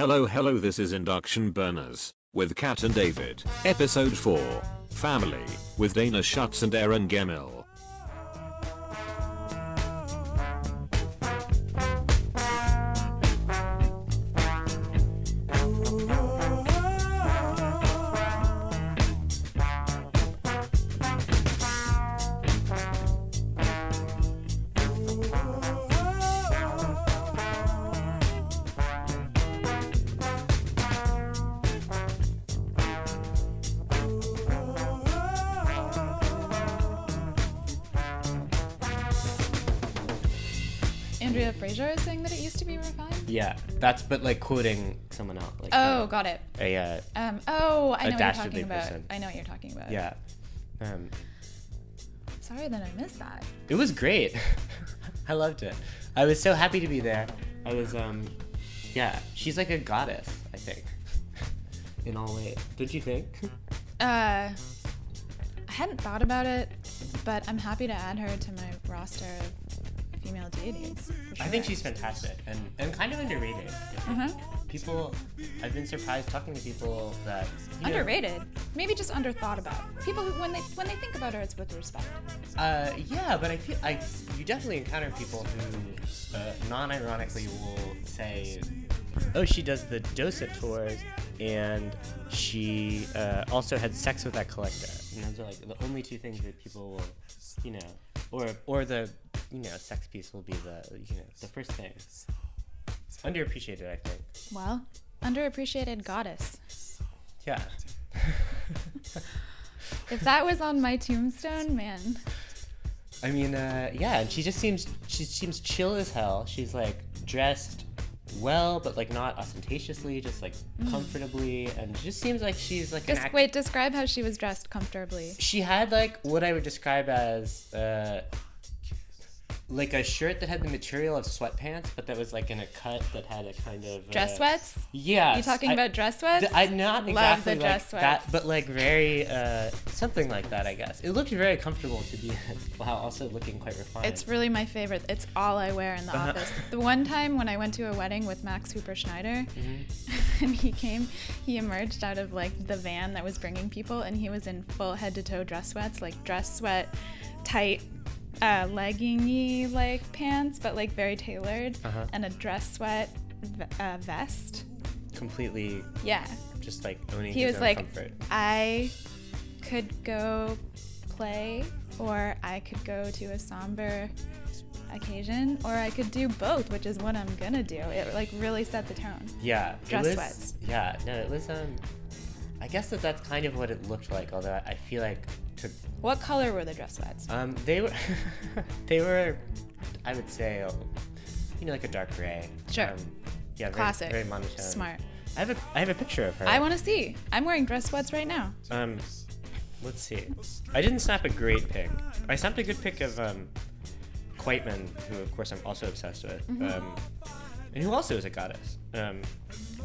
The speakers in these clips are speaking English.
Hello, hello, this is Induction Burners with Kat and David, episode 4 Family with Dana Schutz and Aaron Gemmill. But like quoting someone else. Like Oh, uh, got it. a uh, Um, oh, I know what you're talking about. person. I know what you're talking about. yeah. Um, Sorry that I missed that. it was great. I loved it. I was so happy to be there. I was um, yeah. She's like a goddess. I think. In all ways, don't you think? Uh, I hadn't thought about it, but I'm happy to add her to my roster of female deities. for I think she's fantastic and, and kind of underrated. Uh-huh. People, I've been surprised talking to people that you know, underrated. Maybe just underthought about. People who, when they when they think about her, it's with respect. Uh, yeah, but I feel I you definitely encounter people who uh, non-ironically will say, "Oh, she does the docent tours, and she uh, also had sex with that collector." And those are like the only two things that people will, you know, or or the you know sex piece will be the you know the first thing. It's underappreciated, I think. Well, underappreciated goddess. Yeah. If that was on my tombstone, man. I mean, uh, yeah, and she just seems she seems chill as hell. She's like dressed well, but like not ostentatiously, just like comfortably, and just seems like she's like Just act- wait, describe how she was dressed comfortably. She had like what I would describe as uh, like a shirt that had the material of sweatpants, but that was like in a cut that had a kind of uh, Dress sweats? Yeah, You talking about dress sweats? I not Love exactly the like dress that, sweats. but like very uh, something like that. I guess it looked very comfortable to be while also looking quite refined. It's really my favorite. It's all I wear in the Uh-huh. office. The one time when I went to a wedding with Max Hooper Schneider, Mm-hmm. and he came, he emerged out of like the van that was bringing people, and he was in full head to toe dress sweats, like dress sweat, tight, uh, leggingy like pants, but like very tailored, Uh-huh. and a dress sweat v- uh, vest. completely Yeah, just like owning he was like, comfort. I could go play, or I could go to a somber occasion, or I could do both, which is what I'm gonna do. It like really set the tone. Yeah, dress was- sweats. Yeah, no, it was. Um, I guess that that's kind of what it looked like. Although I feel like to What color were the dress sweats? um they were they were I would say uh, you know like a dark gray. Sure. Um, yeah, very, Classic. very monotone. Smart. I have a I have a picture of her. I want to see. I'm wearing dress sweats right now. Um, let's see. I didn't snap a great pic. I snapped a good pic of um, Quaitman, who of course I'm also obsessed with, Mm-hmm. um, and who also is a goddess. Um,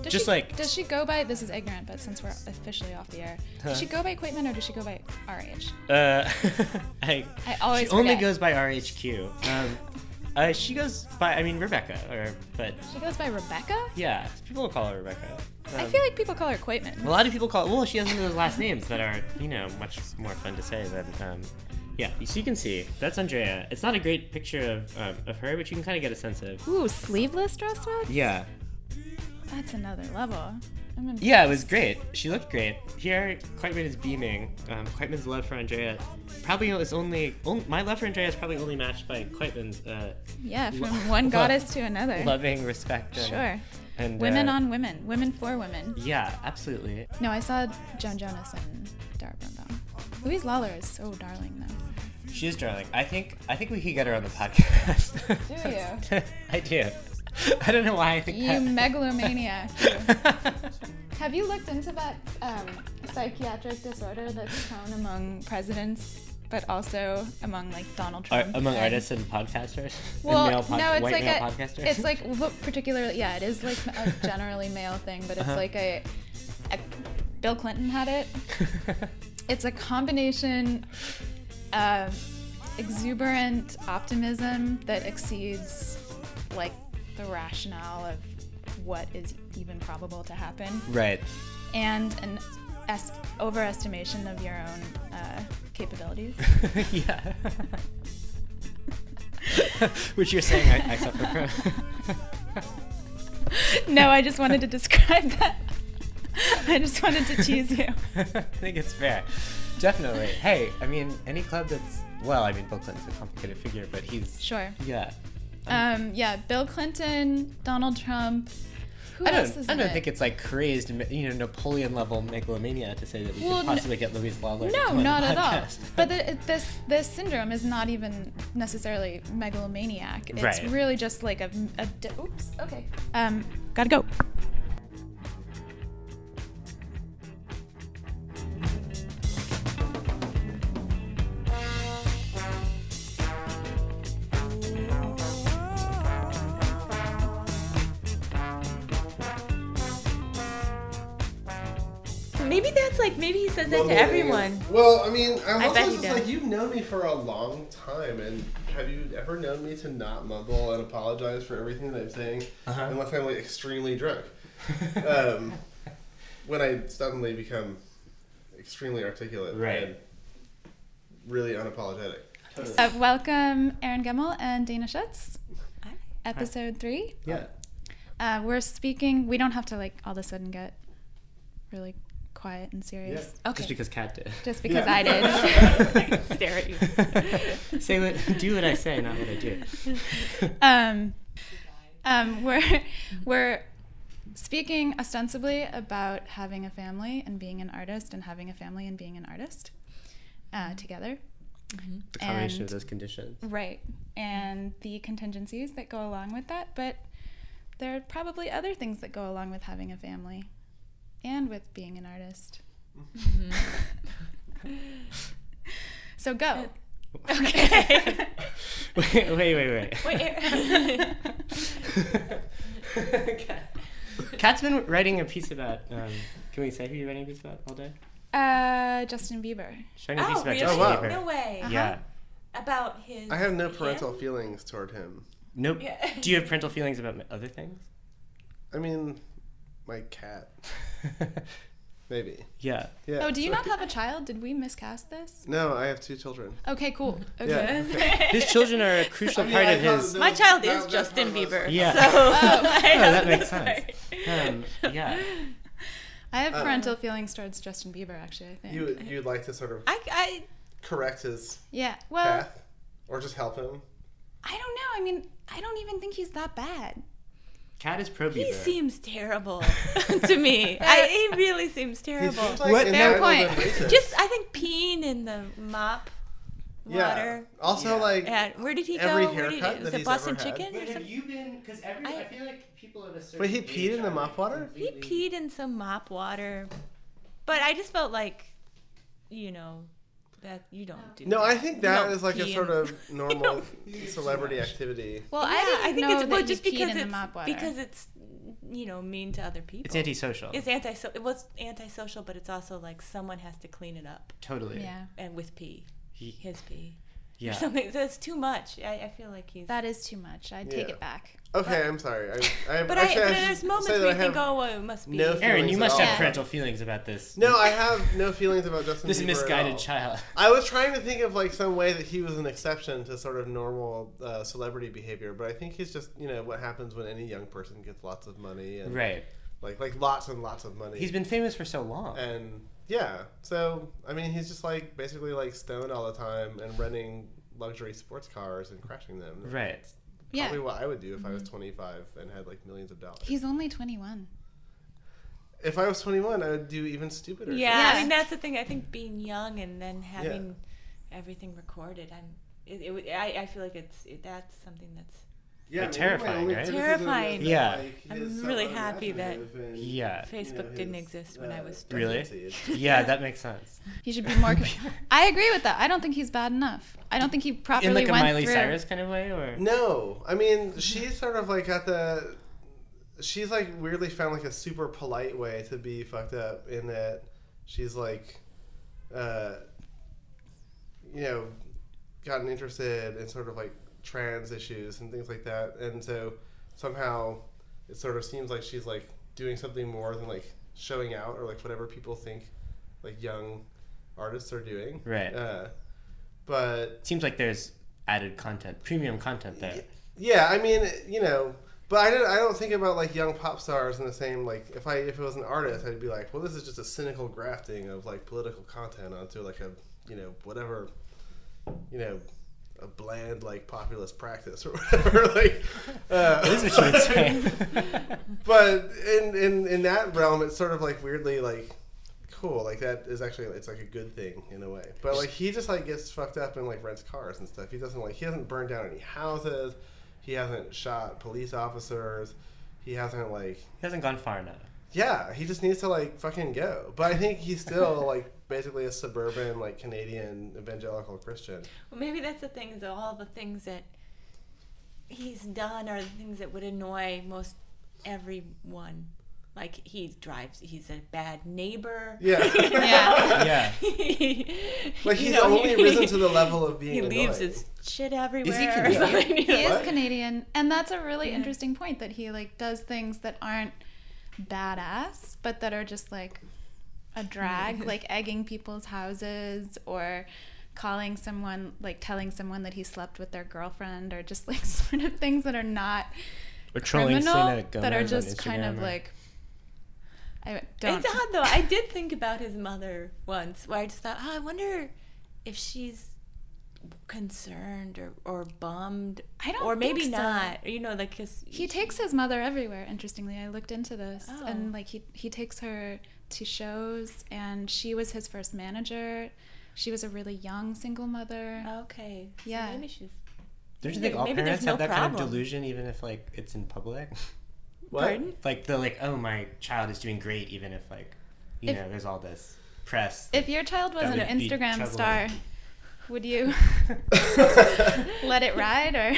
Does just she, like does she go by? This is ignorant, but since we're officially off the air, does she go by Quaitman or does she go by RH? uh, I, I always she only goes by RHQ. Um, uh, she goes by I mean Rebecca, or but She goes by Rebecca. yeah, people call her Rebecca. I Um, feel like people call her Quaitman. A lot of people call her. well, she has one of those last names that are, you know, much more fun to say than, um, yeah. So you can see that's Andrea. It's not a great picture of, um, of her, but you can kind of get a sense of. Ooh, sleeveless dress sweats. Yeah, That's another level. I'm yeah, it was great. She looked great. Here, Quaitman is beaming. Um, love for Andrea probably is only, on- my love for Andrea is probably only matched by Quaitman's uh, Yeah, from Lo- one goddess to another. loving respect. And, Sure. And Women uh, on women. Women for women. Yeah, absolutely. No, I saw Joan Jonas and Dara Birnbaum. Louise Lawler is so darling, though. She is darling. I think I think we could get her on the podcast. Do you? I do. I don't know why I think You that. megalomaniac. you. Have you looked into that um, psychiatric disorder that's shown among presidents, but also among like Donald Ar- Trump? among artists and podcasters. Well, and male pod- no, it's like a, podcasters. it's like well, particularly, yeah, it is like a generally male thing, but it's Uh-huh. like a, a, Bill Clinton had it. It's a combination of exuberant optimism that exceeds like the rationale of what is even probable to happen, Right. and an est- overestimation of your own uh, capabilities. yeah. Which you're saying I, I suffer from. no, I just wanted to describe that. I just wanted to tease you. I think it's fair. Definitely. Hey, I mean, any club that's well, I mean, Bill Clinton's a complicated figure, but he's Sure. yeah. Um, yeah, Bill Clinton, Donald Trump. Who I don't. is I don't it? think it's like crazed, you know, Napoleon level megalomania to say that we Well, could n- possibly get Louise Lawler. No, come on the not at all. But the, this this syndrome is not even necessarily megalomaniac. It's Right. really just like a, a di- oops. Okay. Um, gotta go. Maybe that's like maybe he says that to mumbling. everyone. Well, I mean, I'm I also bet he just does. like you've known me for a long time, and have you ever known me to not mumble and apologize for everything that I'm saying, Uh-huh. unless I'm like extremely drunk? um, when I suddenly become extremely articulate Right. and really unapologetic. Uh, welcome, Aaron Gemmill and Dana Schutz. Hi. Episode three. yeah. Uh, we're speaking. We don't have to like all of a sudden get really quiet and serious. Okay. Just because Kat did. Just because Yeah. I did. I stare at you. say what, do what I say, not what I do. um, um, we're we're speaking ostensibly about having a family and being an artist, and having a family and being an artist uh, together. The combination And- of those conditions. Right, and the contingencies that go along with that, but there are probably other things that go along with having a family and with being an artist. so go. Okay. wait, wait, wait, wait. Wait. Kat. Kat's been writing a piece about. Um, can we say who you're writing a piece about all day? Uh, Justin Bieber. She's writing a piece oh, about really? Justin wow. Bieber. No way. Yeah. About his. I have no parental him? feelings toward him. Nope. Yeah. Do you have parental feelings about other things? I mean, my cat, maybe. yeah. Yeah. Oh, do you not have a child? Did we miscast this? No, I have two children. Okay, cool. Okay. Yeah. His children are a crucial I mean, part I of his. My child is that Justin Bieber. Yeah. So Oh, I that makes sense. Um, yeah. I have Uh, parental feelings towards Justin Bieber, actually, I think. You would- you'd like to sort of I, I, correct his yeah, well, path, or just help him. I don't know. I mean, I don't even think he's that bad. Kat is pro he Bieber. seems terrible to me. I, he really seems terrible. seems like What? Fair point. and racist. Just, I think peeing in the mop yeah. water. Also, Yeah. like And where did he Every go? Where did haircut he, that was it he's Boston ever had. Chicken or But have something? you been? Because every, I, I- feel like people at a certain. But he age peed in the are, mop water? He completely- peed in some mop water, but I just felt like, you know, that you don't do. No, that. I think You that don't is like a sort in- of normal celebrity activity. Well, Yeah, I didn't I think know it's well, just peed because in it's because it's you know mean to other people. It's antisocial. It's anti. It was antisocial, but it's also like someone has to clean it up totally. yeah, and with pee, He, his pee, yeah. or something. So it's too much. I, I feel like he's. that is too much. I'd take Yeah. it back. Okay, I'm sorry. I, I, but actually, I, I but should there's moments say where that you think, have- oh, well, it must be. no Aaron, feelings you at must all. have parental feelings about this. No, I have no feelings about Justin this Bieber at misguided all. child. I was trying to think of like some way that he was an exception to sort of normal uh, celebrity behavior, but I think he's just you know what happens when any young person gets lots of money and Right. like like lots and lots of money. He's been famous for so long. and yeah, so I mean he's just like basically like stoned all the time and renting luxury sports cars and crashing them. Right. Yeah, Probably what I would do if I was mm-hmm. 25 and had like millions of dollars. he's only 21. If I was 21, I would do even stupider. Yeah, Yeah. I mean that's the thing. I think being young and then having everything recorded, I'm. It, it, I, I feel like it's it, that's something that's yeah. But terrifying, right? Terrifying. Yeah. I'm really happy that Yeah. Facebook didn't exist when I was Really? Yeah, that makes sense. He should be more. I agree with that. I don't think he's bad enough. I don't think he properly In like a went Miley through. Cyrus kind of way, or No, I mean she's sort of like at the. She's like weirdly found like a super polite way to be fucked up in that she's like, uh, you know, gotten interested and sort of like trans issues and things like that, and so somehow it sort of seems like she's like doing something more than like showing out or like whatever people think like young artists are doing. Right. Uh, but Seems like there's added content, premium content there. yeah, I mean, you know, but I don't, I don't think about like young pop stars in the same like if I if it was an artist, I'd be like, well, this is just a cynical grafting of like political content onto like a you know whatever, you know, a bland like populist practice or whatever. like, uh, is what you would say. but in, in in that realm, it's sort of like weirdly like cool. Like that is actually it's like a good thing in a way. But like he just like gets fucked up and like rents cars and stuff. He doesn't like he hasn't burned down any houses. He hasn't shot police officers. He hasn't like he hasn't gone far enough. yeah. He just needs to like fucking go. But I think he's still like basically a suburban like Canadian evangelical Christian. Well, maybe that's the thing. Is that all the things that he's done are the things that would annoy most everyone. Like he drives. He's a bad neighbor. Yeah. Yeah. Yeah. Like You he's know, only he- risen to the level of being He leaves his shit everywhere. Canadian? You He know? is Canadian, and that's a really interesting point that he like does things that aren't badass, but that are just like a drag, like egging people's houses or calling someone like telling someone that he slept with their girlfriend or just like sort of things that are not Or criminal that are just kind of or- like I don't It's odd though. I did think about his mother once, where I just thought, oh, I wonder if she's concerned or, or bummed, I don't or maybe think so. not. You know, like cause He takes his mother everywhere. Interestingly, I looked into this, Oh. and like he he takes her to shows, and she was his first manager. She was a really young single mother. Okay. So Yeah. Maybe she's. Don't you think all maybe parents no have that kind of delusion, even if like it's in public? What? Pardon? like they're like, oh, my child is doing great, even if like, you If- know, there's all this press. If your child was an Instagram star, would you let it ride, or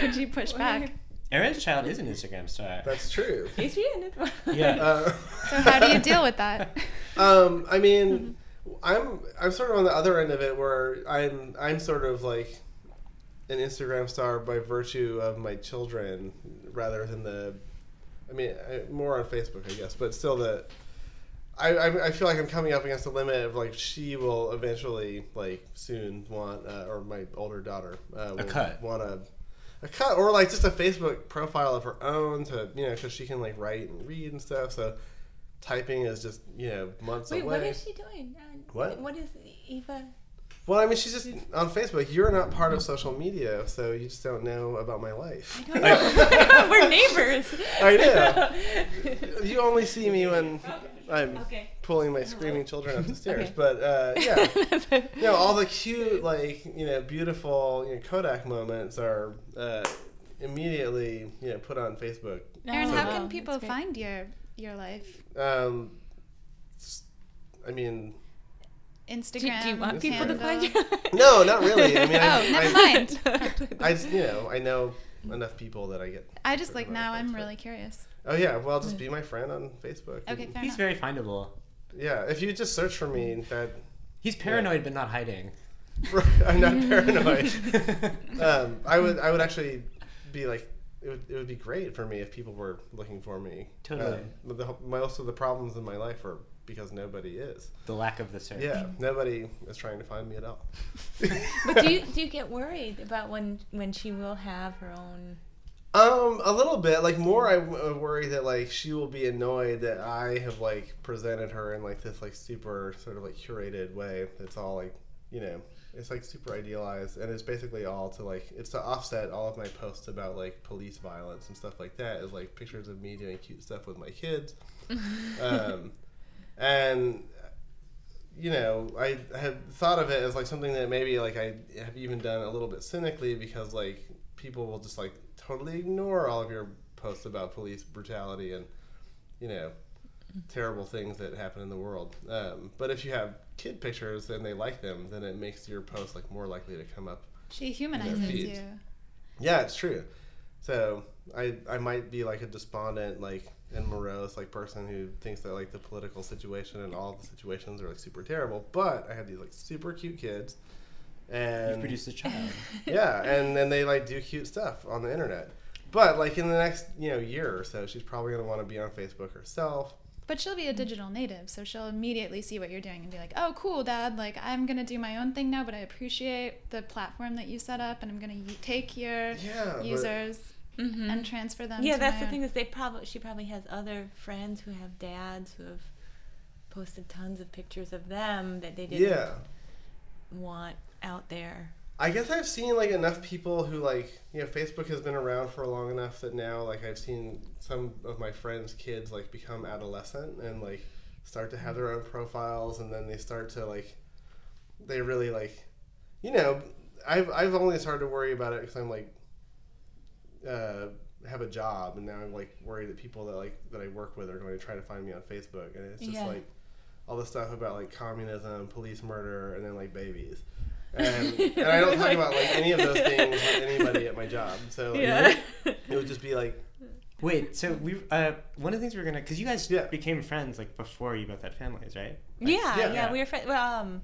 would you push back? Aaron's child is an Instagram star. That's true. Is she in it? Yeah. Uh, So how do you deal with that? Um, I mean, I'm I'm sort of on the other end of it where I'm I'm sort of like an Instagram star by virtue of my children rather than the. I mean, I, more on Facebook, I guess, but still the. I, I, I feel like I'm coming up against the limit of like she will eventually like soon want uh, or my older daughter uh, will cut. want a a cut or like just a Facebook profile of her own to you know because she can like write and read and stuff so typing is just you know months Wait, away. what is she doing? Uh, What? What is Eva? Well, I mean, she's just on Facebook. You're not part of social media, so you just don't know about my life. I don't know. We're neighbors. I know. You only see me when I'm Okay. pulling my screaming children up the stairs. Okay. But uh, yeah, you know, all the cute, like you know, beautiful you know, Kodak moments are uh, immediately you know put on Facebook. Aaron, So- how can people find your your life? Um, s- I mean, Do, Instagram. do you want people to find you? no, not really. I mean, I, Oh, never I, mind. I, just, you know, I know enough people that I get. I just like now. I'm really curious. Oh yeah, well, just be my friend on Facebook. Okay, fair He's enough. very findable. Yeah, if you just search for me, that He's paranoid but not hiding. I'm not paranoid. um, I would I would actually be like it would, it would be great for me if people were looking for me. Totally. Um, but the, most of the problems in my life are because nobody is. the lack of the search. Yeah, nobody is trying to find me at all. But do you do you get worried about when when she will have her own? Um, a little bit. Like more, I w- worry that like she will be annoyed that I have like presented her in like this like super sort of like curated way. It's all like you know, it's like super idealized, and it's basically all to like it's to offset all of my posts about like police violence and stuff like that. Is like pictures of me doing cute stuff with my kids, um, and you know, I had thought of it as like something that maybe like I have even done a little bit cynically because like people will just like totally ignore all of your posts about police brutality and you know terrible things that happen in the world. Um, but if you have kid pictures and they like them, then it makes your post like more likely to come up. She humanizes you. Yeah, it's true. So I I might be like a despondent like and morose like person who thinks that like the political situation and all the situations are like super terrible. But I have these like super cute kids, You and produced a child. yeah, and then they like do cute stuff on the internet. But like in the next you know year or so, she's probably gonna want to be on Facebook herself. But she'll be a digital native, so she'll immediately see what you're doing and be like, "Oh, cool, Dad! Like, I'm gonna do my own thing now, but I appreciate the platform that you set up, and I'm gonna y- take your Yeah, but- users Mhm. and transfer them." yeah, to that's my the own." thing is they probably she probably has other friends who have dads who have posted tons of pictures of them that they didn't Yeah. want out there. I guess I've seen like enough people who like you know Facebook has been around for long enough that now like I've seen some of my friends' kids like become adolescent and like start to have their own profiles and then they start to like they really like you know I've I've only started to worry about it because I'm like uh, have a job and now I'm like worried that people that like that I work with are going to try to find me on Facebook and it's just Yeah. like all the stuff about like communism, police murder, and then like babies. And, and I don't talk about like any of those things with anybody at my job. So Yeah. it would just be like, Wait, so we uh one of the things we were gonna because you guys Yeah. became friends like before you both had families, right? Yeah, Yeah. yeah, we were friends. Well, um,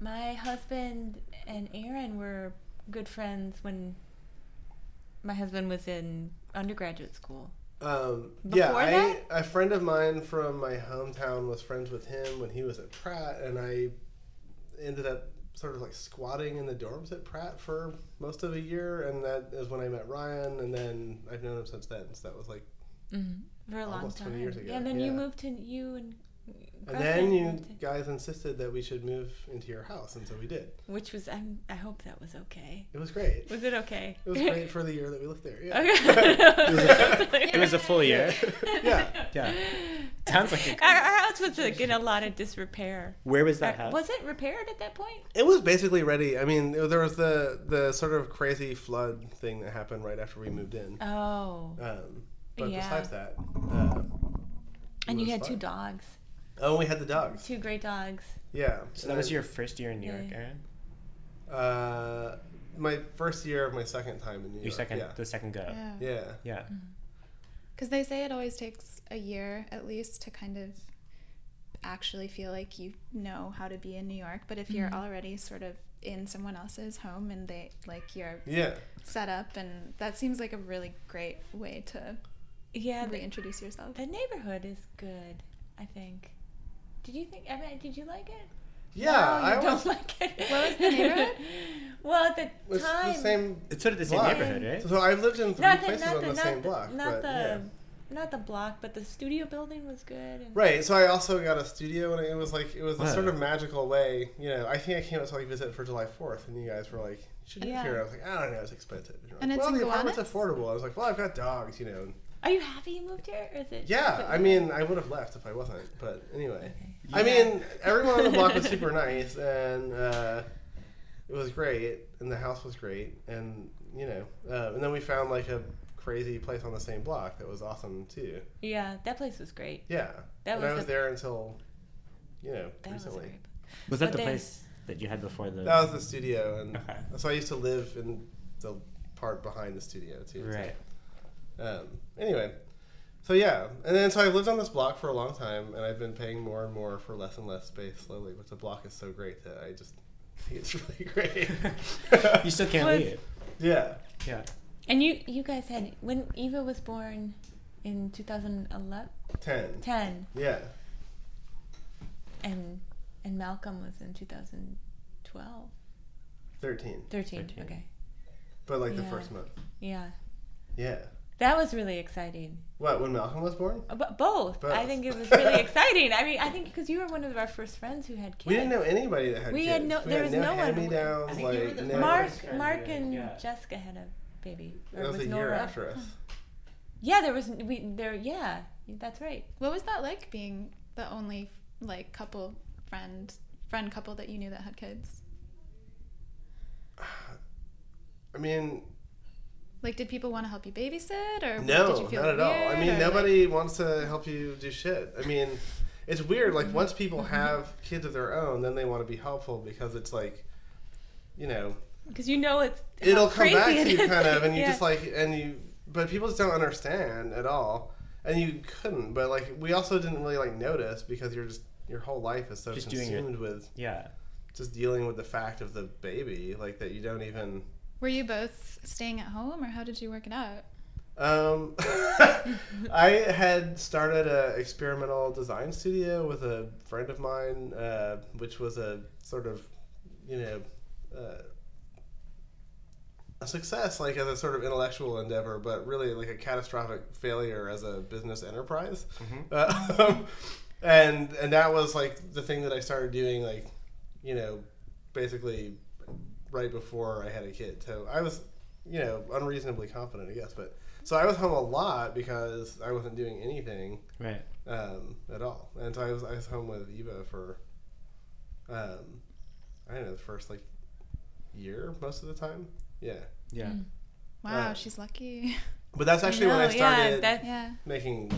my husband and Aaron were good friends when my husband was in undergraduate school. um, yeah, Before I, that? a friend of mine from my hometown was friends with him when he was at Pratt, and I ended up sort of like squatting in the dorms at Pratt for most of a year, and that is when I met Ryan, and then I've known him since then. So that was like, mm-hmm. for a long time. 20 years ago, Yeah, and then you moved to you and. And then you guys insisted that we should move into your house, and so we did. which was I'm, I hope that was okay. It was great. Was it okay? It was great for the year that we lived there. Yeah. okay. It was a full year. yeah. Yeah. Sounds like a, Our, our house was like, in a lot of disrepair. Where was that Our- house? Was it repaired at that point? It was basically ready. I mean, it- there was the the sort of crazy flood thing that happened right after we moved in. Oh. Um, but Yeah. besides that, uh, And you was had two dogs. Oh, we had the dogs. Two great dogs. Yeah. So that was your first year in New York, Yeah. Aaron? uh, my first year of my second time in New Your York. second, Yeah. the second go. Yeah. Yeah. Yeah. Because they say it always takes a year at least to kind of actually feel like you know how to be in New York. But if you're already sort of in someone else's home and they like you're Yeah. set up, and that seems like a really great way to Yeah, the, reintroduce yourself. the neighborhood is good. I think. Did you think? I mean, did you like it? Yeah. No, I don't was. like it. What was the neighborhood? well, at the It's time, the same. It's sort of the same block. neighborhood, right? So I've lived in three not the places not on the the, same the, block. not but, the yeah. not the block, but the studio building was good. And Right. So I also got a studio, and it was like it was a sort of magical way. You know, I think I came up to like visit for July Fourth, and you guys were like, should live Yeah. here." I was like, "I don't know, it's expensive." And, you're And like, it's well, in the apartment's affordable. I was like, "Well, I've got dogs, you know." Are you happy you moved here? Or is it? Yeah. is it- I mean, I would have left if I wasn't, but anyway. Okay. I mean, everyone on the block was super nice, and uh, it was great, and the house was great, and you know, uh, and then we found like a crazy place on the same block that was awesome too. Yeah, that place was great. Yeah. That and I was was the- there until, you know, That was recently. great. Was that But the then- place that you had before the? That was the studio, and Okay. so I used to live in the part behind the studio too. so, Right. Um, anyway, so yeah, and then so I've lived on this block for a long time, and I've been paying more and more for less and less space slowly. But the block is so great that I just think it's really great. You still can't leave it. yeah. Yeah. And you you guys had when Eva was born in 2011, Ten. 10, Yeah. and and Malcolm was in 2012, Thirteen. 13. 13. Okay. But like the first month. Yeah. Yeah. That was really exciting. What when Malcolm was born? Uh, But both. I think it was really exciting. I mean, I think because you were one of our first friends who had kids. We didn't know anybody that had kids. We kids. had no- We there had was no one. hand-me-downs, I you like the no- Mark, Mark and yeah. Jessica had a baby. Or That it was was a Nora. year after us. Yeah, there was we there. Yeah, that's right. What was that like being the only like couple friend friend couple that you knew that had kids? I mean, Like, did people want to help you babysit, or No, did you feel not at all. I mean, or, like- nobody wants to help you do shit. I mean, it's weird. Mm-hmm. Like once people have kids of their own, then they want to be helpful because it's like, you know, Because you know it's it'll come back crazy to you kind of, and you Yeah. just like, and you, but people just don't understand at all, and you couldn't. But like, we also didn't really like notice because you're just your whole life is so Just doing it. consumed with Yeah. just dealing with the fact of the baby, like that you don't even. Were you both staying at home, or how did you work it out? Um, I had started an experimental design studio with a friend of mine, uh, which was a sort of, you know, uh, a success, like as a sort of intellectual endeavor, but really like a catastrophic failure as a business enterprise. Uh, and and that was like the thing that I started doing, like, you know, basically right before I had a kid. So I was, you know, unreasonably confident, I guess. But so I was home a lot because I wasn't doing anything Right. um, at all, and so I was I was home with Eva for, um, I don't know, the first like year most of the time. Yeah, Yeah. Wow, Uh, she's lucky. but that's actually when I No, yeah, started that- yeah. making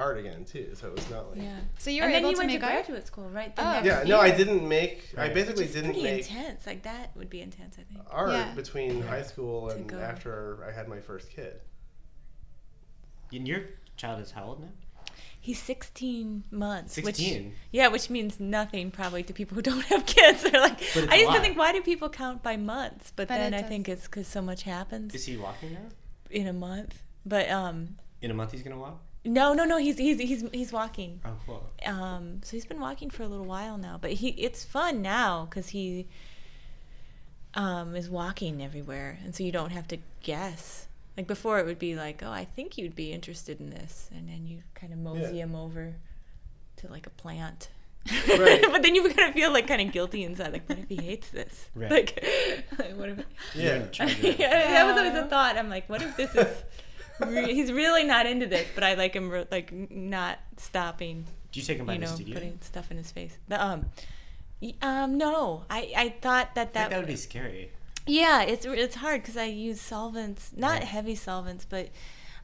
art again too. So it was not like. Yeah. So you were and then able you to went to make art. graduate school, right? The Oh. next Yeah, no, I didn't make. I basically which is didn't pretty make intense. Like that would be intense, I think. art Yeah. between Yeah. high school and after I had my first kid. And your child is how old now? He's 16 months. Which, 16. yeah, which means nothing probably to people who don't have kids. They're like, But it's I a used to think, why do people count by months? But, But then I does. think it's because so much happens Is he walking now? in a month. But um, In a month he's gonna walk? No, no, no. He's he's he's he's walking. Oh, cool. Um, so he's been walking for a little while now. But he it's fun now because he um is walking everywhere, and so you don't have to guess. Like before, it would be like, oh, I think you'd be interested in this, and then you kind of mosey Yeah. him over to like a plant. Right. but then you kind of feel like kind of guilty inside. Like, what if he hates this? Right. Like, like, what if? Yeah. You're in charge of yeah, that was always a thought. I'm like, what if this is? Re- he's really not into this, but I like him re- like not stopping. Do you take him by You the know, studio? putting stuff in his face. The, um, um, no, I I thought that that, that would be scary. yeah, it's it's hard because I use solvents, not Right. heavy solvents, but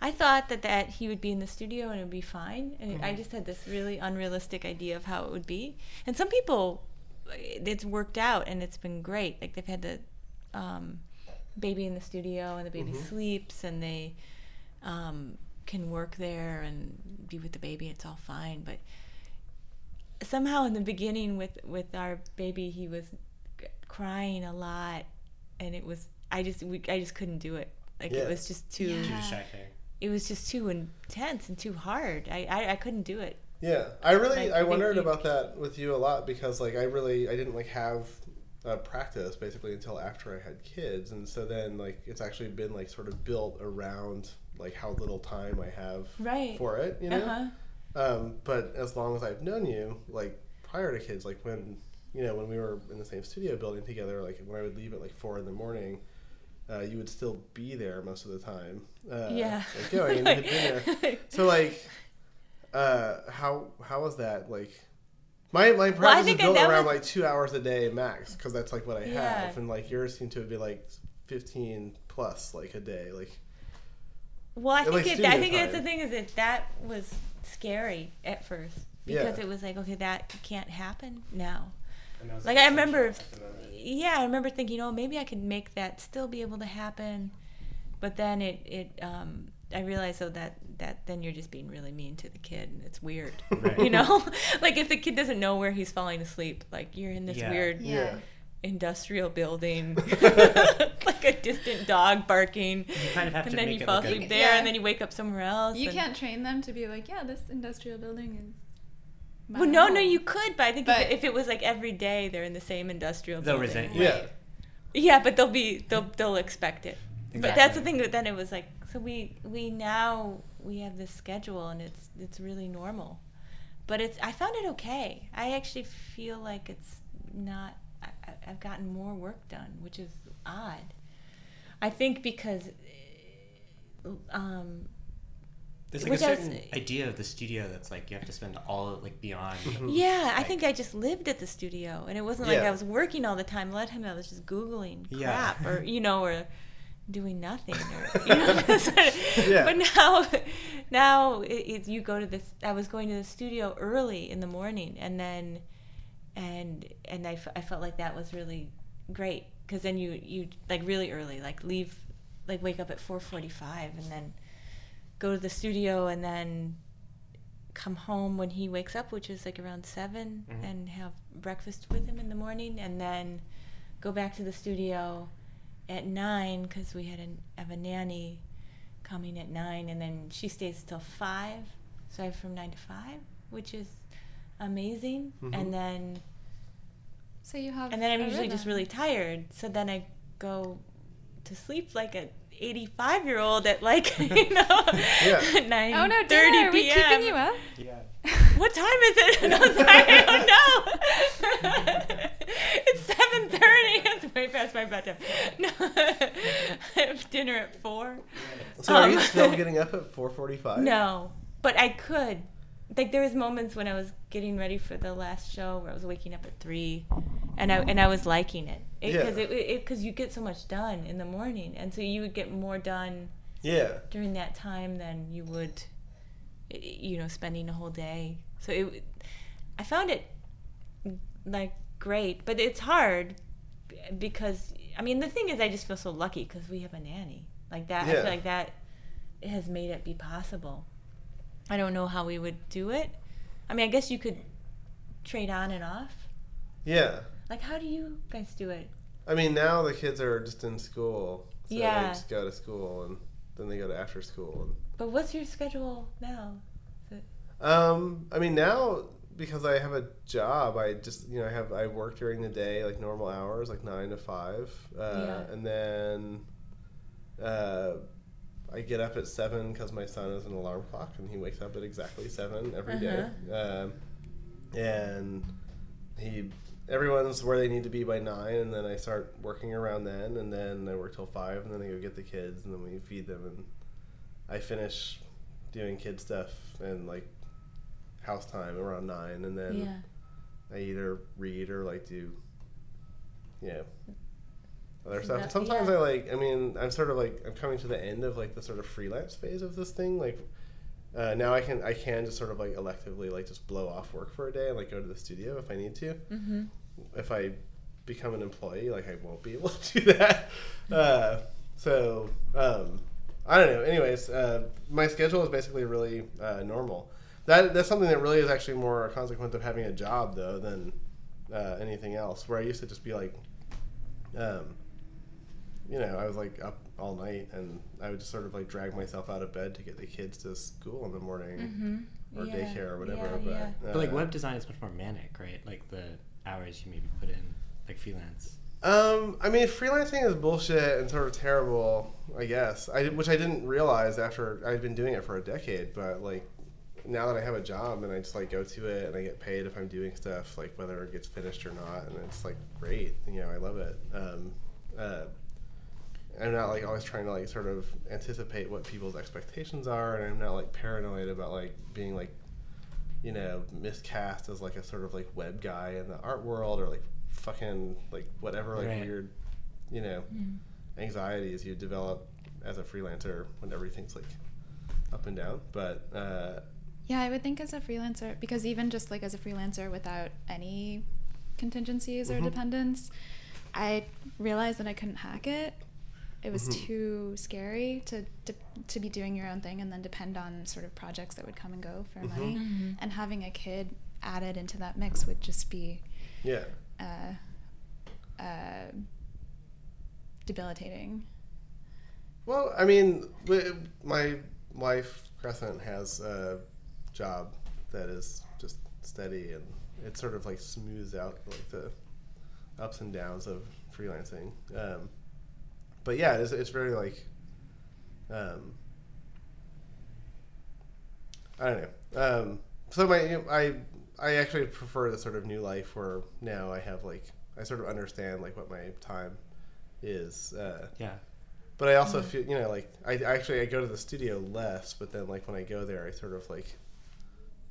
I thought that that he would be in the studio and it would be fine, and I just had this really unrealistic idea of how it would be. And some people, it's worked out and it's been great. Like they've had the um, baby in the studio and the baby sleeps and they um, can work there and be with the baby. It's all fine, but somehow in the beginning with with our baby, he was crying a lot and it was I just we, I just couldn't do it. Like Yeah. it was just too Too Yeah. distracting. it was just too intense and too hard. I I, I couldn't do it. Yeah, I really Like, I wondered about that with you a lot because like I really I didn't like have a practice basically until after I had kids, and so then like it's actually been like sort of built around like how little time I have Right. for it, you know. Uh-huh. Um, but as long as I've known you, like prior to kids, like when you know when we were in the same studio building together, like when I would leave at like four in the morning. Uh, you would still be there most of the time. Uh, Yeah. Like going, and you there. So like, uh, how how was that like? My my practice think is built around was- like two hours a day max because that's like what I Yeah. have, and like yours seem to be like fifteen plus like a day. Like Well, I At think least it, I think that's the thing is that that was scary at first Yeah. because it was like okay that can't happen now. And that was Like I remember, essential at the moment. yeah, I remember thinking, oh, maybe I could make that still be able to happen, but then it it um, I realized though that that then you're just being really mean to the kid and it's weird, Right. you know, like if the kid doesn't know where he's falling asleep, like you're in this Yeah. weird Yeah. Industrial building, like a distant dog barking, You kind of have and to then make you it fall asleep there, Yeah. and then you wake up somewhere else. You can't train them to be like, yeah, this industrial building is. my Well, no, no, you could, but I think But- if, if it was like every day they're in the same industrial They'll building. resent you. yeah, Yeah, but they'll be they'll they'll expect it. Exactly. But that's the thing that then it was like so we we now we have this schedule and it's it's really normal. But it's I found it okay. I actually feel like it's not I, I- I've gotten more work done, which is odd. I think because um There's like Which a I was- idea of the studio that's like you have to spend all of, like beyond. Yeah, I think I just lived at the studio, and it wasn't like Yeah. I was working all the time. A lot of time I was just googling Yeah. crap, or you know, or doing nothing, or you know. Yeah. But now, now it, it, you go to this. I was going to the studio early in the morning, and then, and and I, f- I felt like that was really great because then you you like really early, like leave, like wake up at four forty five, and then go to the studio, and then come home when he wakes up, which is like around 7 Mhm. and have breakfast with him in the morning, and then go back to the studio at nine because we had a, have a nanny coming at nine, and then she stays till five. So I have from nine to five, which is amazing. Mhm. And then So you have. and then I'm a usually just really tired. So then I go to sleep like a 85 year old at like you know Yeah. 9 Oh no, 30 dinner. Are we p.m. keeping you up? Yeah. What time is it? And I was like, I don't know. it's 7:30. It's way past my bedtime. No, I have dinner at four. So are you Um, still getting up at 4:45? No, but I could. Like there was moments when I was getting ready for the last show where I was waking up at three, and I and I was liking it because Yeah. it because you get so much done in the morning, and so you would get more done Yeah. during that time than you would, you know, spending a whole day. So it, I found it like great, but it's hard because I mean the thing is I just feel so lucky because we have a nanny like that. I feel like that has made it be possible. I don't know how we would do it. I mean, I guess you could trade on and off. Yeah. Like, how do you guys do it? I mean, now the kids are just in school. So Yeah. they just go to school and then they go to after school. And, But what's your schedule now? um, I mean, now because I have a job, I just, you know, I have, I work during the day, like normal hours, like nine to five. Uh, Yeah. And then, uh, I get up at seven because my son is an alarm clock and he wakes up at exactly seven every day. Um, and he everyone's where they need to be by nine and then i start working around then and then i work till five and then i go get the kids and then we feed them and i finish doing kid stuff and like house time around nine and then yeah. i either read or like do you know other stuff that- sometimes yeah. i like i mean i'm sort of like i'm coming to the end of like the sort of freelance phase of this thing like uh, now I can I can just sort of like electively like just blow off work for a day and like go to the studio if I need to. Mm-hmm. If I become an employee, like I won't be able to do that. Uh, so um, I don't know. Anyways, uh, my schedule is basically really uh, normal. That that's something that really is actually more a consequence of having a job though than uh, anything else. Where I used to just be like, um, you know, I was like up all night and I would just sort of like drag myself out of bed to get the kids to school in the morning Mm-hmm. or daycare or whatever. Yeah, but yeah. uh, But like web design is much more manic, right? Like the hours you maybe put in, like freelance. Um, I mean, freelancing is bullshit and sort of terrible, I guess. I which I didn't realize after I'd been doing it for a decade, but like now that I have a job and I just like go to it and I get paid if I'm doing stuff, like whether it gets finished or not, and it's like great. You know, I love it. Um, uh, I'm not like always trying to like sort of anticipate what people's expectations are, and I'm not like paranoid about like being like you know miscast as like a sort of like web guy in the art world or like fucking like whatever like Right. weird you know anxieties you develop as a freelancer when everything's like up and down. But uh, Yeah, I would think as a freelancer, because even just like as a freelancer without any contingencies or Mhm. dependents, I realized that I couldn't hack it. It was Mhm. too scary to, to to be doing your own thing and then depend on sort of projects that would come and go for Mhm. money. Mm-hmm. And having a kid added into that mix would just be yeah, uh, uh, debilitating. well, I mean, my wife Crescent has a job that is just steady and it sort of like smooths out like the ups and downs of freelancing. Um, but yeah, it's, it's very like, um, I don't know. Um, so my I I actually prefer the sort of new life where now I have like I sort of understand like what my time is. Uh, Yeah. but I also feel, you know, like I I actually I go to the studio less, but then like when I go there, I sort of like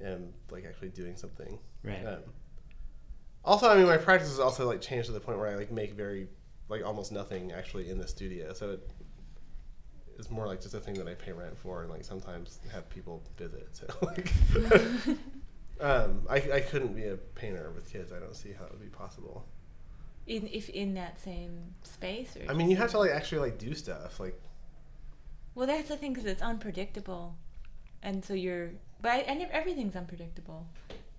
am like actually doing something. Right. Um, also, I mean, my practice has also like changed to the point where I like make very like almost nothing actually in the studio, so it is more like just a thing that I pay rent for, and like sometimes have people visit. So like, um, I I couldn't be a painter with kids. I don't see how it would be possible. In if in that same space, or I mean, you have to like actually like do stuff like. well, that's the thing because it's unpredictable, and so you're. But I, never, everything's unpredictable,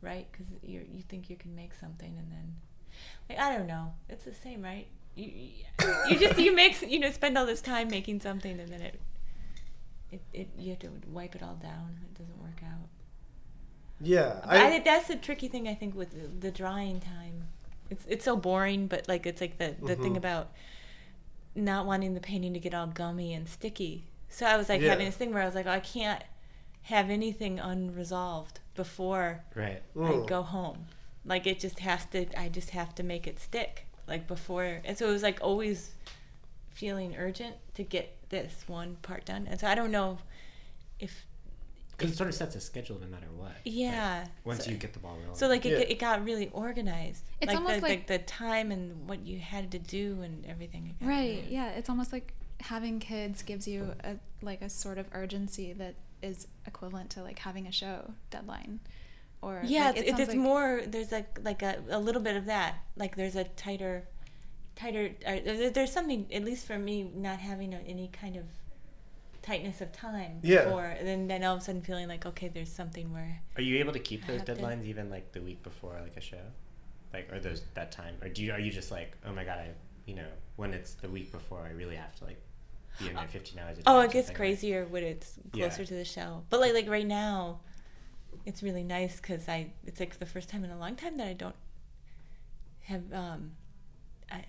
right? Because you you think you can make something and then, like I don't know, it's the same, right? You you, just you make you know spend all this time making something and then it it, it you have to wipe it all down. It doesn't work out. Yeah, I, think that's the tricky thing I think with the, the drying time. It's it's so boring, but like it's like the the thing Mhm. about not wanting the painting to get all gummy and sticky. So I was like Yeah. having this thing where I was like, oh, I can't have anything unresolved before Right. Mm. I go home. Like it just has to. I just have to make it stick. Like before, and so it was like always feeling urgent to get this one part done. And so I don't know if Because it sort of sets a schedule no matter what. yeah. Like, once so, you get the ball rolling. so like it, Yeah. it got really organized. It's like almost the, like- the, the time and what you had to do and everything. Right. really- Yeah. It's almost like having kids gives you a like a sort of urgency that is equivalent to like having a show deadline. Or Yeah, like, it's, it it's, it's like- more. There's like like a, a little bit of that. Like there's a tighter, tighter. Uh, there's something at least for me not having a, any kind of tightness of time. Yeah. Before, and then then all of a sudden feeling like okay, there's something where Are you able to keep I those have to- deadlines even like the week before like a show, like or those that time, or do you are you just like oh my god I you know when it's the week before I really have to like be in there 15 hours. A day oh it gets something, like- crazier when it's Yeah. closer to the show. But like like right now, it's really nice because I it's like the first time in a long time that I don't have um I, I,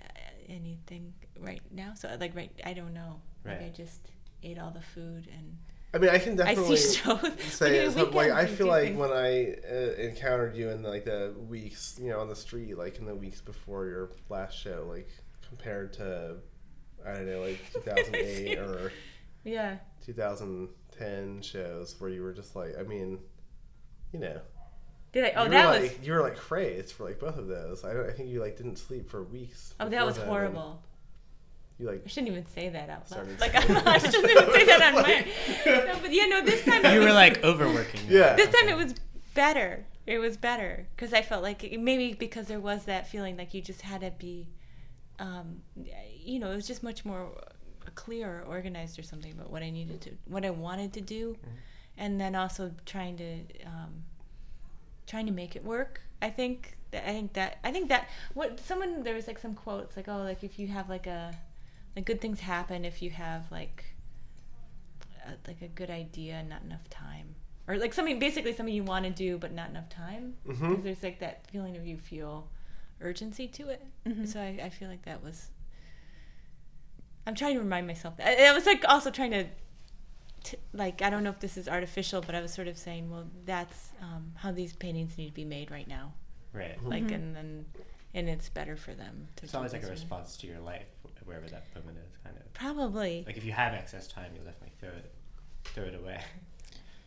anything right now. So like right I don't know. Like I just ate all the food and. I mean, I can I definitely see shows. say Like, it's like I feel like things. when I uh, encountered you in like the weeks, you know, on the street, like in the weeks before your last show, like compared to I don't know, like 2008 or Yeah. 2010 shows where you were just like, I mean, you know, Did I? Oh, you that were was. like you were like crazed for like both of those. I don't. I think you like didn't sleep for weeks. Oh, that was horrible. You like I shouldn't even say that out loud. Like I'm not, I shouldn't even say that on my. No, but yeah, no. This time it You were was- like overworking. Yeah. This time it was better. It was better because I felt like maybe because there was that feeling like you just had to be, um, you know, it was just much more clear or organized or something about what I needed to, what I wanted to do, and then also trying to, um, trying to make it work. I think that I think that I think that what someone there was like some quotes like oh like if you have like a like good things happen if you have like a, like a good idea and not enough time or like something basically something you want to do but not enough time because Mhm. there's like that feeling of you feel urgency to it Mhm. so I, I feel like that was i'm trying to remind myself that i was like also trying to t- like i don't know if this is artificial but i was sort of saying well that's um, how these paintings need to be made right now Right. Mm-hmm. like and then and it's better for them to It's do always like a response to your life, wherever that moment is, kind of. probably Like if you have excess time, you'll definitely throw it, throw it away.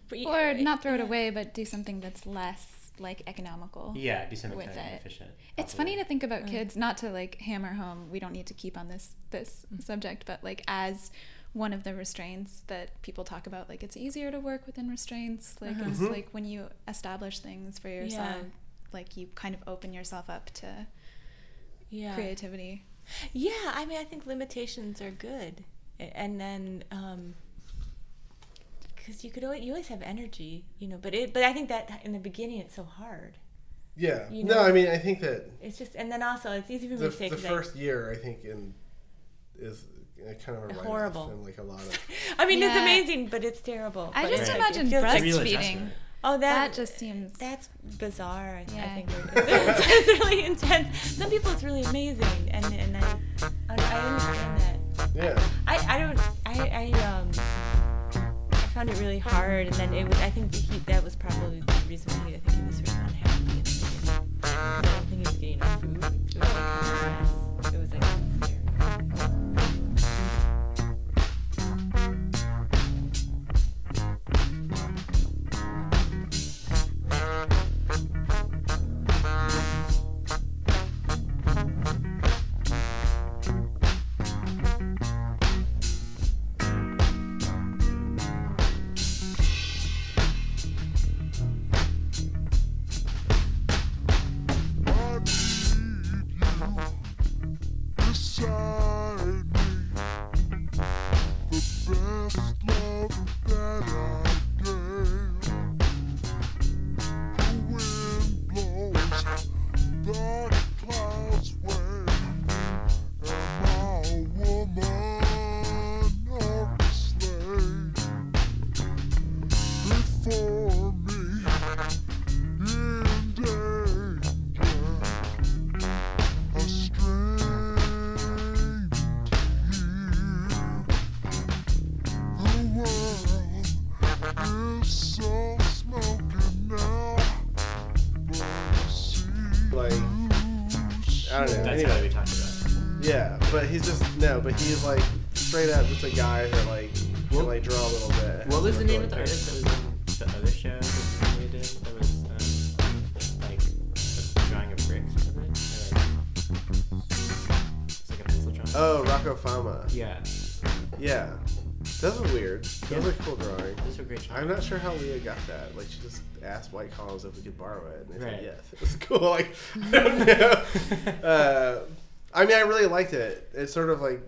But y- or not throw it away, but do something that's less like economical. Yeah, do something kind of it. efficient. It's funny to think about Mm. kids, not to like hammer home. We don't need to keep on this this Mm. subject, but like as one of the restraints that people talk about, like it's easier to work within restraints. Like Uh-huh. it's Mhm. like when you establish things for yourself, Yeah. like you kind of open yourself up to yeah creativity. Yeah, I mean, I think limitations are good, and then because you could always, you always have energy, you know. But it, but I think that in the beginning it's so hard. yeah. You no, I mean, I think that It's just, and then also it's easy for me the, to say the 'cause I- first year, I think, in is kind of a write-off Horrible. and like a lot of I mean, it's amazing, but it's terrible. I But just it's imagine like- It's a real breastfeeding. Oh, that, That just seems that's bizarre. I, I think it's, it's really intense. Some people it's really amazing, and and I I, I understand that. yeah. I, I don't I, I um I found it really hard and then it was I think he, that was probably the reason why I think he was really unhappy in the beginning because I don't think he was getting enough food. But he's like straight up just a guy that like can like draw a little bit. What was the name of the artist that was in the other show that we did? That was um, like a drawing of bricks or something. Or, like, it's like a pencil drawing. Oh, Rocco Fama. Yeah, Yeah, those were weird. Those Yeah. are cool drawing. those were great drawings. I'm not sure how Leah got that. Like, she just asked White Columns if we could borrow it, and they Right. said yes. It was cool. Like, I don't know. Uh, I mean, I really liked it. It's sort of like,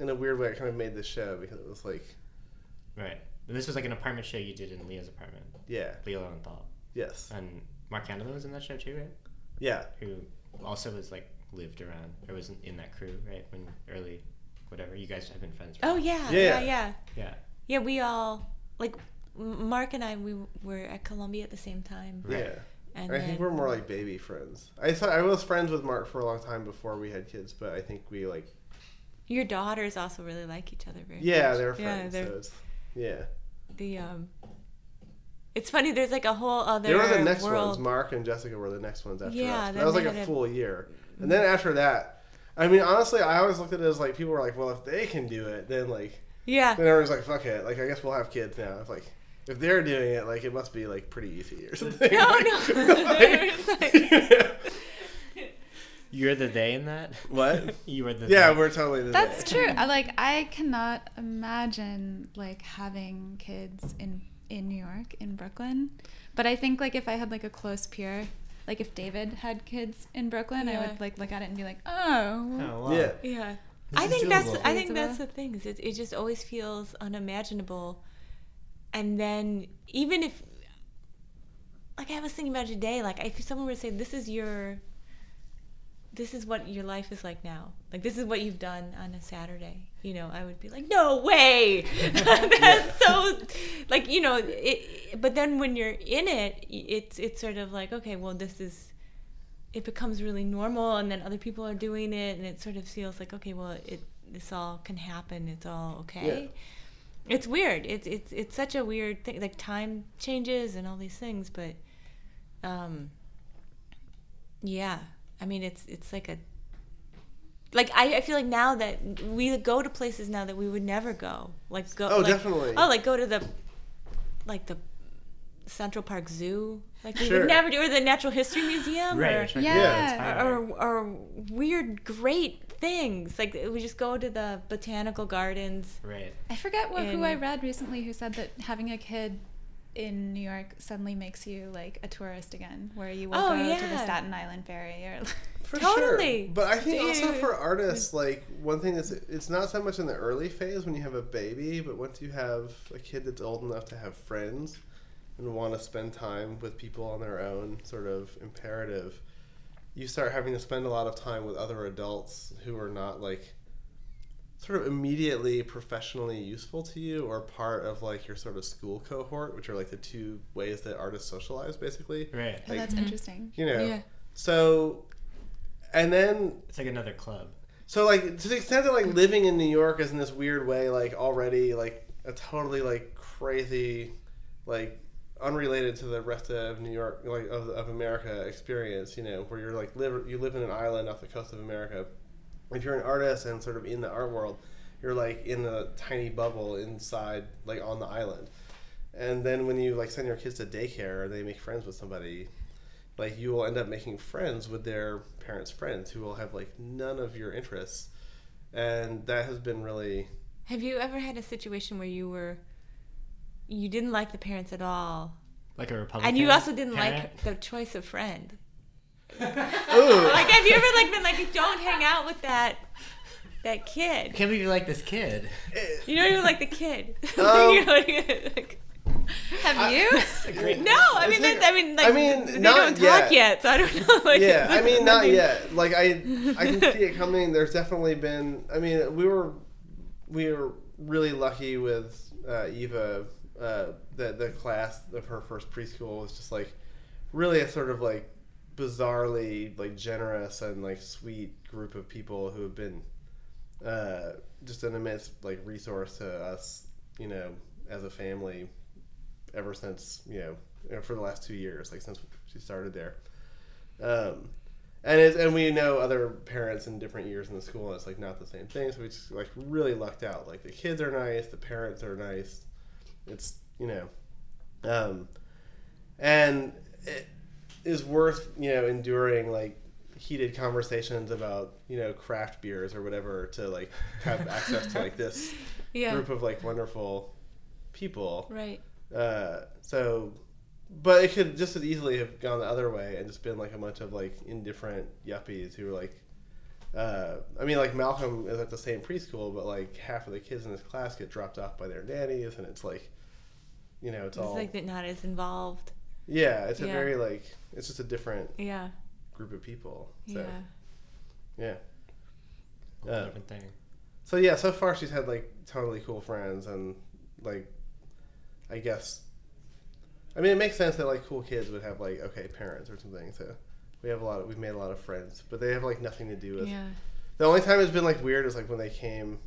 in a weird way, I kind of made the show because it was like, Right. And this was like an apartment show you did in Leah's apartment. yeah, Leah Lowenthal. yes, And Mark Handelman was in that show too, right? yeah, Who also was like lived around or was in, in that crew, right? When early, whatever. You guys have been friends. For Oh yeah, Yeah. yeah, yeah, Yeah. yeah. We all like Mark and I. We were at Columbia at the same time, Right. yeah. and I then, think we're more like baby friends. I thought I was friends with Mark for a long time before we had kids, but I think we like, your daughters also really like each other very yeah, much. they're Yeah, they're it's, yeah, the um. It's funny. There's like a whole other they were the next world. ones. Mark and Jessica were the next ones after Yeah, us. That was like a had a- full year, and then after that, I mean, honestly, I always looked at it as like people were like, well, if they can do it, then like Yeah. then everyone's like, fuck it, like I guess we'll have kids now. It's like if they're doing it, like it must be like pretty easy or something. No, Like- no. It's like- You're the they in that? what? You were the Yeah, they. we're totally the That's they. true. I like I cannot imagine like having kids in in New York, in Brooklyn. But I think like if I had like a close peer, like if David had kids in Brooklyn, I would like look at it and be like, "Oh, Oh, wow. Yeah. Yeah. This I is think that's. I think that's the thing. Is it, it just always feels unimaginable. And then even if like I was thinking about today, like if someone were to say this is your this is what your life is like now. Like this is what you've done on a Saturday. You know, I would be like, "No way." that's so like, you know, it but then when you're in it, it's it's sort of like, okay, well this is it becomes really normal and then other people are doing it and it sort of feels like okay well it this all can happen it's all okay it's weird it's it's it's such a weird thing like time changes and all these things but um yeah i mean it's it's like a like I, I feel like now that we go to places now that we would never go like go Oh, like, definitely. oh like go to the like the central park zoo like we Sure. would never do or the natural history museum Right. or, which Yeah. is or, or weird great things like we just go to the botanical gardens Right. I forget what, who I read recently who said that having a kid in New York suddenly makes you like a tourist again, where you will Oh, go to the. Staten Island ferry or For Totally. sure. But I think also for artists, like one thing is it's not so much in the early phase when you have a baby, but once you have a kid that's old enough to have friends and want to spend time with people on their own sort of imperative, you start having to spend a lot of time with other adults who are not like sort of immediately professionally useful to you or part of like your sort of school cohort, which are like the two ways that artists socialize basically. Right. Oh, that's mm-hmm. interesting. You know. Yeah. So and then It's like another club. so like to the extent that like living in New York is in this weird way like already like a totally like crazy like unrelated to the rest of New York like of, of America experience you know where you're like live you live in an island off the coast of America if you're an artist and sort of in the art world you're like in a tiny bubble inside like on the island and then when you like send your kids to daycare or they make friends with somebody like you will end up making friends with their parents' friends who will have like none of your interests, and that has been really Have you ever had a situation where you were you didn't like the parents at all, Like a Republican. and you also didn't parent. like the choice of friend? Ooh Like, have you ever like been like, don't hang out with that that kid? Can't believe you like this kid. You don't even like the kid. Um, You're like- like- Have you? no, I mean, It's like- that's, I mean, like, I mean, they not don't yet. talk yet, so I don't know. Like, yeah I mean not nothing- yet like I I can see it coming there's definitely been I mean we were we were really lucky with uh, Eva uh, the the class of her first preschool was just like really a sort of like bizarrely like generous and like sweet group of people who have been uh, just an immense like resource to us you know as a family ever since you know you know, for the last two years like since she started there um, and it, and we know other parents in different years in the school. And it's like not the same thing. So we just like really lucked out. Like the kids are nice, the parents are nice. It's you know, um, and it is worth you know enduring like heated conversations about you know craft beers or whatever to like have access to like this Yeah. group of like wonderful people. Right. Uh, so, but it could just as easily have gone the other way and just been like a bunch of like indifferent yuppies who were like, uh, I mean, like Malcolm is at the same preschool, but like half of the kids in his class get dropped off by their nannies, and it's like, you know, it's, It's all like they're not as involved. Yeah, it's a Yeah. very like it's just a different Yeah. group of people. So Yeah. yeah. Whole Uh, different thing. So yeah, so far she's had like totally cool friends and like I guess I mean it makes sense that like cool kids would have like okay parents or something. So we have a lot of we've made a lot of friends, but they have like nothing to do with Yeah. The only time it's been like weird is like when they came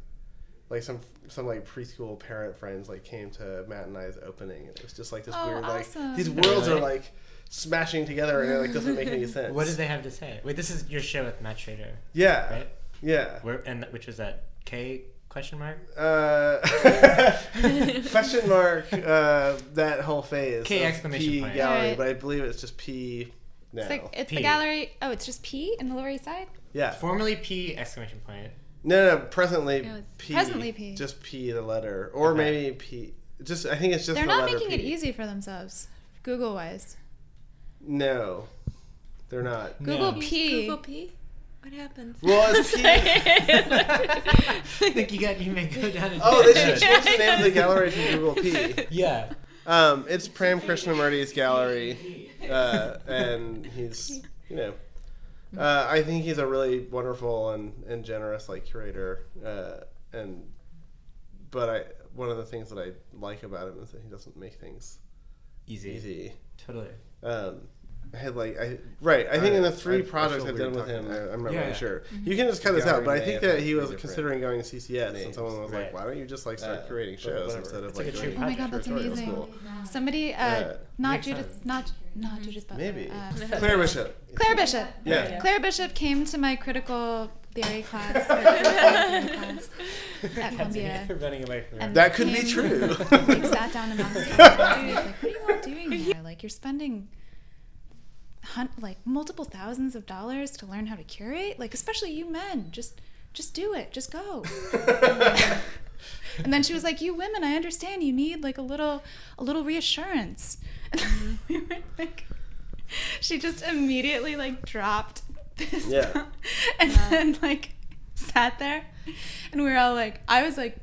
like some some like preschool parent friends like came to Matt and I's opening and it was just like this Oh, weird like awesome. these worlds are like smashing together and it like doesn't make any sense. What did they have to say? Wait, this is your show with Matt Schrader, Yeah. right? Yeah. Where and which was that K question mark? Uh, question mark uh, that whole phase. K of exclamation P point. gallery, Right. but I believe it's just P now. It's like it's P. the gallery. Oh, it's just P in the Lower East Side. yeah. Formerly P exclamation point. No, no, presently No, P. presently P. Just P the letter, or Okay. maybe P. Just I think it's just They're the not letter making it easy for themselves, Google wise. No, they're not. Google No. P. Google P. What happens? Well, it's P. I think you got you may go down. a oh, they should change the name of the gallery to Google P. Yeah. Um, it's Prem Krishnamurthy's gallery, uh, and he's you know, uh, I think he's a really wonderful and, and generous like curator, uh, and but I one of the things that I like about him is that he doesn't make things Easy. easy. Totally. Um, I had like I right. I think in the three I- I projects feel I've done with him, I, I'm not Yeah, really yeah. sure. You can just cut this out, but I think that he was considering going to CCS, and someone was like, "Why don't you just like start Uh, creating shows whatever. instead of like like a true doing Oh my god, that's amazing. school?" Somebody, uh, Uh, not makes Judith, sense. not not Judith Butler. Maybe uh, Claire Bishop. Claire Bishop. Yeah. Claire Bishop came to my critical theory class, theory class at Columbia. running away from And That could be true. like sat down amongst us and was like, "What are you all doing here? Like, you're spending hun- like multiple thousands of dollars to learn how to curate. Like, especially you men, just just do it. Just go." and then she was like, "You women, I understand. You need like a little a little reassurance." And we were like, she just immediately like dropped this, Yeah. and then like sat there, and we were all like, I was like.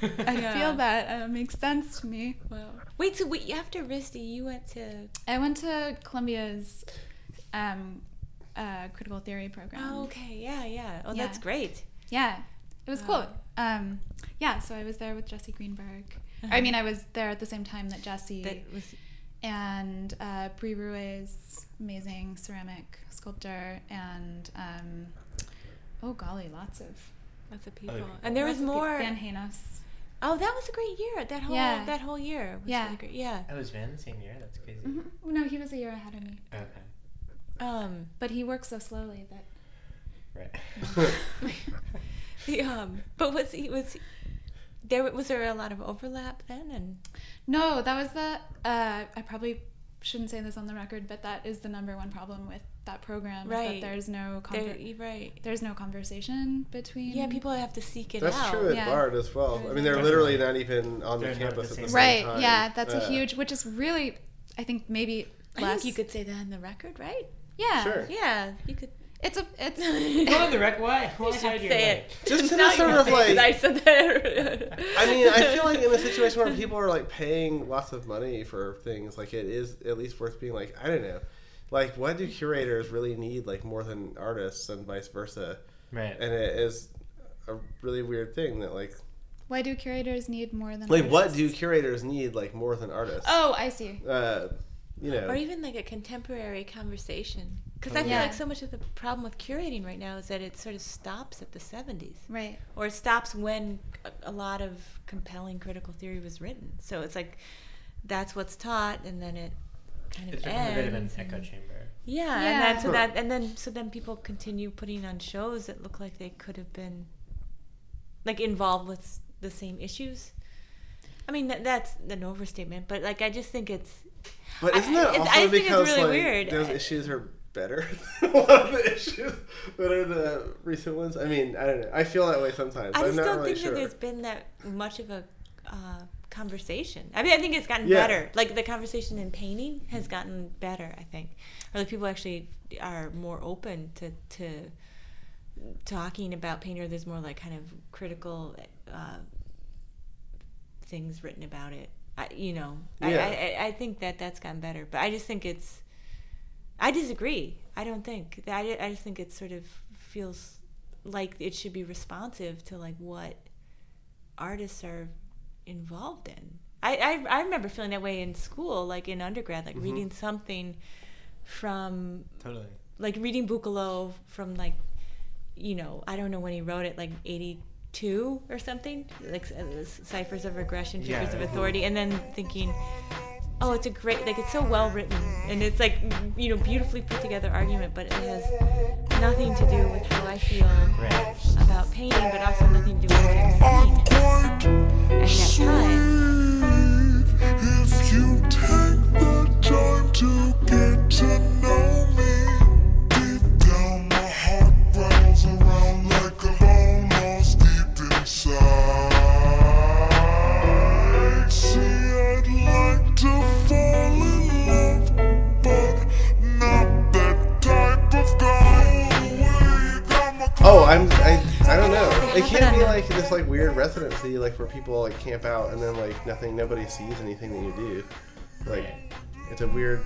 I Yeah. feel that uh, makes sense to me. Wow. Wait, so wait, after RISD, you went to. I went to Columbia's um, uh, critical theory program. Oh, okay. Yeah, yeah. Oh, Yeah. that's great. Yeah, it was cool. Um, yeah, so I was there with Jesse Greenberg. Uh-huh. I mean, I was there at the same time that Jesse That was. and uh, Brie Ruais, amazing ceramic sculptor, and um, oh golly, lots of Lots of people. people. And there was lots of more. Van Hanos. Oh, that was a great year. That whole Yeah. that whole year was Yeah. really great. Yeah. Oh, was Van the same year? That's crazy. hmm No, he was a year ahead of me, Okay. Um. but he works so slowly that Right. The um. But was he was he, there? Was there a lot of overlap then? And No, that was the. Uh, I probably shouldn't say this on the record, but that is the number one problem with that program. Right. that there's no there, conver- you're right. there's no conversation between. Yeah, people have to seek it out. That's out. true at Yeah. Bard as well. I mean, they're literally not even on the They're not campus the at the same. same Right. time. Yeah, that's Uh, a huge, which is really, I think maybe I think you could say that in the record, right? Yeah. Sure. Yeah, you could. It's a. It's. Go on the rec. Why? Why You should hide your say right? it. Just in Now a sort of say it 'cause like- I said that. I mean, I feel like in a situation where people are like paying lots of money for things, like it is at least worth being like, I don't know, like what do curators really need like more than artists and vice versa? Right. And it is a really weird thing that like, Why do curators need more than? like what do curators need like more than artists? Oh, I see. Uh, you know, or even like a contemporary conversation. Because I oh, feel Yeah. like so much of the problem with curating right now is that it sort of stops at the 70s. Right. Or it stops when a, a lot of compelling critical theory was written. So it's like that's what's taught, and then it kind of It's become a bit of an echo chamber. Yeah, Yeah. and then so that and then so then people continue putting on shows that look like they could have been like involved with the same issues. I mean that, that's an overstatement, but like I just think it's But isn't that I- also I because really like weird. those issues are better than a lot of the issues that are the recent ones? I mean, I don't know. I feel that way sometimes. I just don't really think sure. that there's been that much of a uh, conversation. I mean, I think it's gotten Yeah. better. Like the conversation in painting has gotten better. I think, or like people actually are more open to to talking about painting. Or there's more like kind of critical uh, things written about it. I, you know, Yeah. I, I I think that that's gotten better. But I just think it's. I disagree. I don't think. I, I just think it sort of feels like it should be responsive to like what artists are involved in. I, I, I remember feeling that way in school, like in undergrad, like mm-hmm. reading something from Totally. like reading Buchloh from like, you know, I don't know when he wrote it, like eighty two or something, like uh, ciphers of regression, figures Yeah. of authority, and then thinking, oh, it's a great, like it's so well written, and it's like you know beautifully put together argument, but it has nothing to do with how I feel Right. about painting, but also nothing to do with what I'm seeing at that time. If you take the time to get to know like this like weird residency, like where people like camp out and then like nothing, nobody sees anything that you do. Like, it's a weird.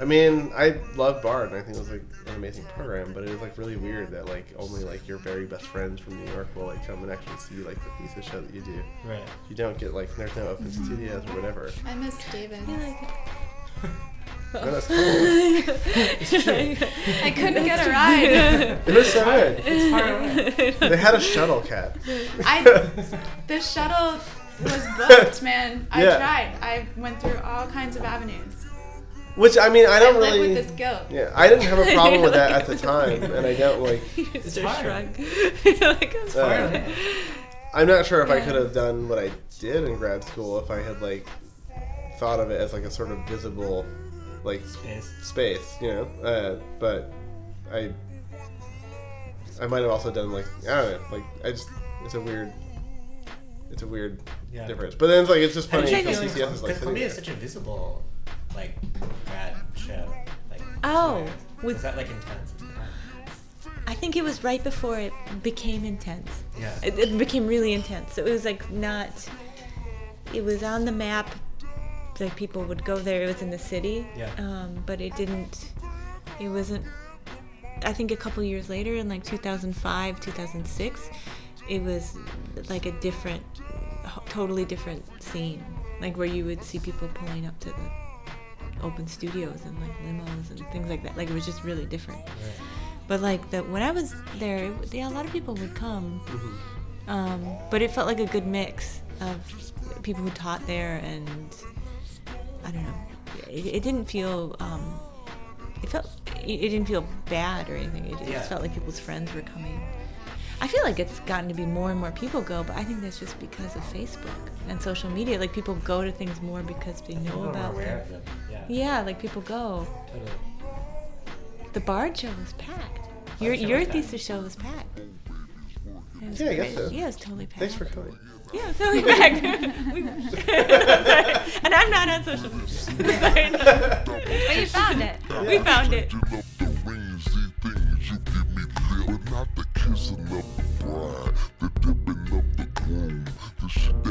I mean, I love Bard and I think it was like an amazing program, but it is like really weird that like only like your very best friends from New York will like come and actually see like the piece of show that you do. Right. You don't get like there's no open studios or whatever. I miss David. No, that's cool. I couldn't get a ride. It was so good. It's far away. They had a shuttle cat. I the shuttle was booked, man. I Yeah. tried. I went through all kinds of avenues. Which I mean, I I don't live really. with this guilt. Yeah, I didn't have a problem with that at the time, and I don't like. It's hard. shrug. like, I'm Uh. I'm not sure if I could have done what I did in grad school if I had like thought of it as like a sort of visible, like Is. space, you know. Uh, but I, I might have also done like I don't know, like I just it's a weird, it's a weird Yeah. difference. But then it's like it's just funny because CCS Colum- is like 'cause sitting Columbia there. is such a visible, like, grad show. Like, Oh, was with- that like intense? at the time? I think it was right before it became intense. Yeah. It, it became really intense. So it was like not. It was on the map. Like people would go there. It was in the city. Yeah. Um, but it didn't. It wasn't. I think a couple years later, in like 2005, 2006, it was like a different, totally different scene. Like where you would see people pulling up to the open studios and like limos and things like that. Like it was just really different. But like the when I was there, it- yeah, a lot of people would come. Um, but it felt like a good mix of people who taught there and I don't know. It, it didn't feel. Um, it felt. It, it didn't feel bad or anything. It, it Yeah. just felt like people's friends were coming. I feel like it's gotten to be more and more people go, but I think that's just because of Facebook and social media. Like people go to things more because they know about them. them. Yeah. Yeah, like people go. Totally. The Bard show was packed. Your your was packed. thesis show was packed. Was Yeah, I guess so. Yeah, it was totally packed. Thanks for coming. Yeah, it's totally packed. Sorry. And I'm not on social media. Sorry. But you found it. We found it. You love the rings, these things you give me lip, but not the kissing of the bride, the dipping of the groom. The shit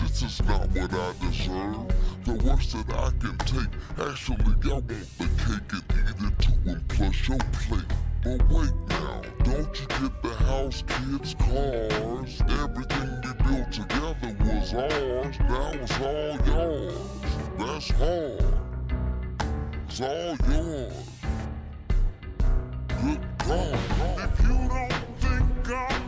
this is not what I deserve. The worst that I can take, actually, I want the cake and eat it too, and plus your plate. But wait now, don't you get the house, kids, cars? Everything we built together was ours, now it's all yours. That's hard. It's all yours. Good God. If you don't